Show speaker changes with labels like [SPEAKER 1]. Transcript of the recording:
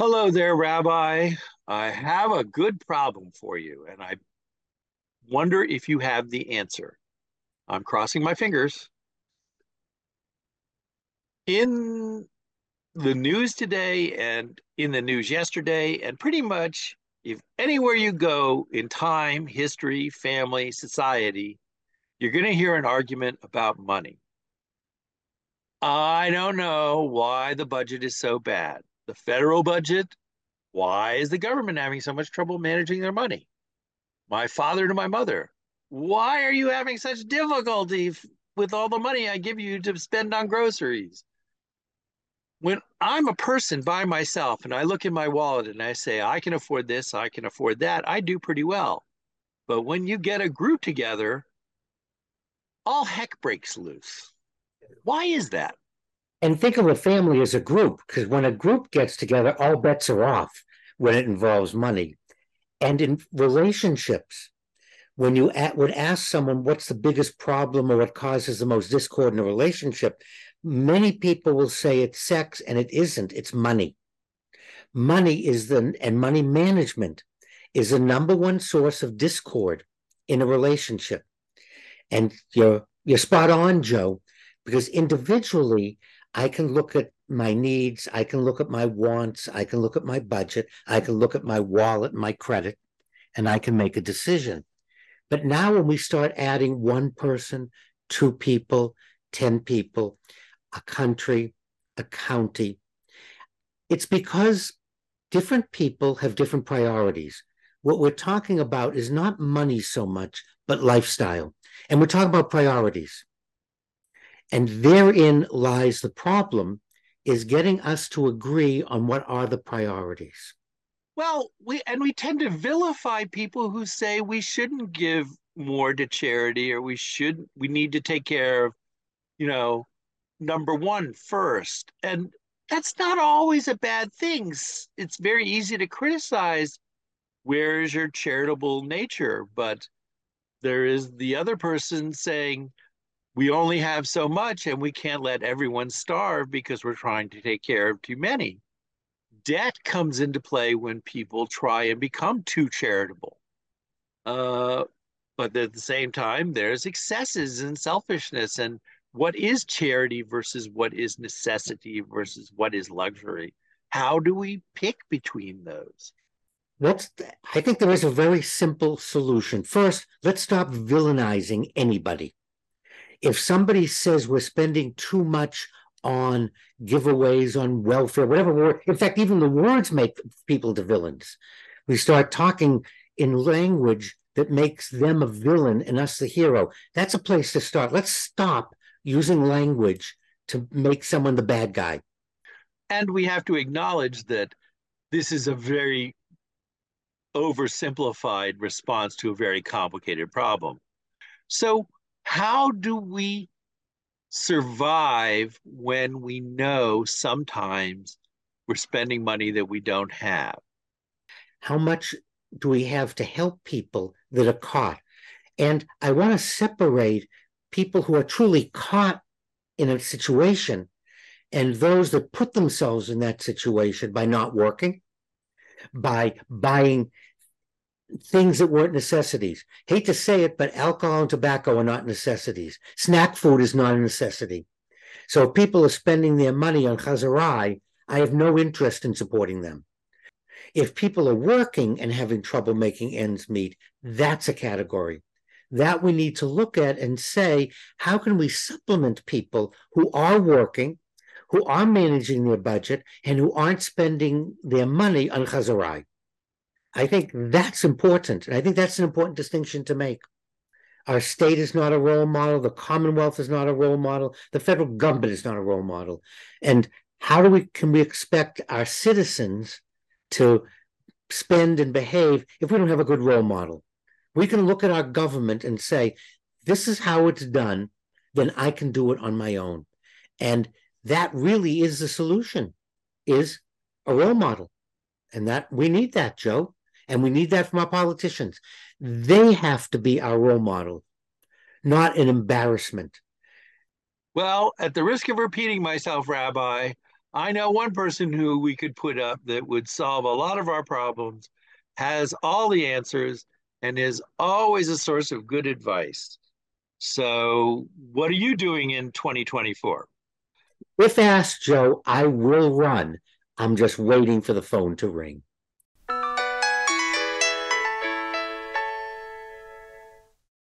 [SPEAKER 1] Hello there, Rabbi. I have a good problem for you, and I wonder if you have the answer. I'm crossing my fingers. In the news today and in the news yesterday, and pretty much if anywhere you go in time, history, family, society, you're going to hear an argument about money. I don't know why the budget is so bad. The federal budget, why is the government having so much trouble managing their money? My father to my mother, why are you having such difficulty with all the money I give you to spend on groceries? When I'm a person by myself and I look in my wallet and I say, I can afford this, I can afford that, I do pretty well. But when you get a group together, all heck breaks loose. Why is that?
[SPEAKER 2] And think of a family as a group, because when a group gets together, all bets are off when it involves money. And in relationships, when you at, would ask someone what's the biggest problem or what causes the most discord in a relationship, many people will say it's sex, and it isn't. It's money. Money is the and money management is the number one source of discord in a relationship. And you're you're spot on, Joe, because individually I can look at my needs, I can look at my wants, I can look at my budget, I can look at my wallet, my credit, and I can make a decision. But now, when we start adding one person, two people, 10 people, a country, a county, it's because different people have different priorities. What we're talking about is not money so much, but lifestyle. And we're talking about priorities. And therein lies the problem is getting us to agree on what are the priorities.
[SPEAKER 1] Well, we and we tend to vilify people who say we shouldn't give more to charity or we should we need to take care of, you know, number one first. And that's not always a bad thing. It's very easy to criticize where is your charitable nature, but there is the other person saying, we only have so much and we can't let everyone starve because we're trying to take care of too many. Debt comes into play when people try and become too charitable. Uh, but at the same time, there's excesses and selfishness and what is charity versus what is necessity versus what is luxury. How do we pick between those?
[SPEAKER 2] Let's, I think there is a very simple solution. First, let's stop villainizing anybody if somebody says we're spending too much on giveaways, on welfare, whatever word, in fact, even the words make people to villains. We start talking in language that makes them a villain and us the hero. That's a place to start. Let's stop using language to make someone the bad guy.
[SPEAKER 1] And we have to acknowledge that this is a very oversimplified response to a very complicated problem. So how do we survive when we know sometimes we're spending money that we don't have?
[SPEAKER 2] How much do we have to help people that are caught? And I want to separate people who are truly caught in a situation and those that put themselves in that situation by not working, by buying things that weren't necessities. Hate to say it, but alcohol and tobacco are not necessities. Snack food is not a necessity. So if people are spending their money on chazarai, I have no interest in supporting them. If people are working and having trouble making ends meet, that's a category. That we need to look at and say, how can we supplement people who are working, who are managing their budget, and who aren't spending their money on chazarai? I think that's important. And I think that's an important distinction to make. Our state is not a role model. The Commonwealth is not a role model. The federal government is not a role model. And how do we can we expect our citizens to spend and behave if we don't have a good role model? We can look at our government and say, this is how it's done, then I can do it on my own. And that really is the solution, is a role model. And that we need that, Joe. And we need that from our politicians. They have to be our role model, not an embarrassment.
[SPEAKER 1] Well, at the risk of repeating myself, Rabbi, I know one person who we could put up that would solve a lot of our problems, has all the answers, and is always a source of good advice. So, what are you doing in 2024?
[SPEAKER 2] If asked, Joe, I will run. I'm just waiting for the phone to ring.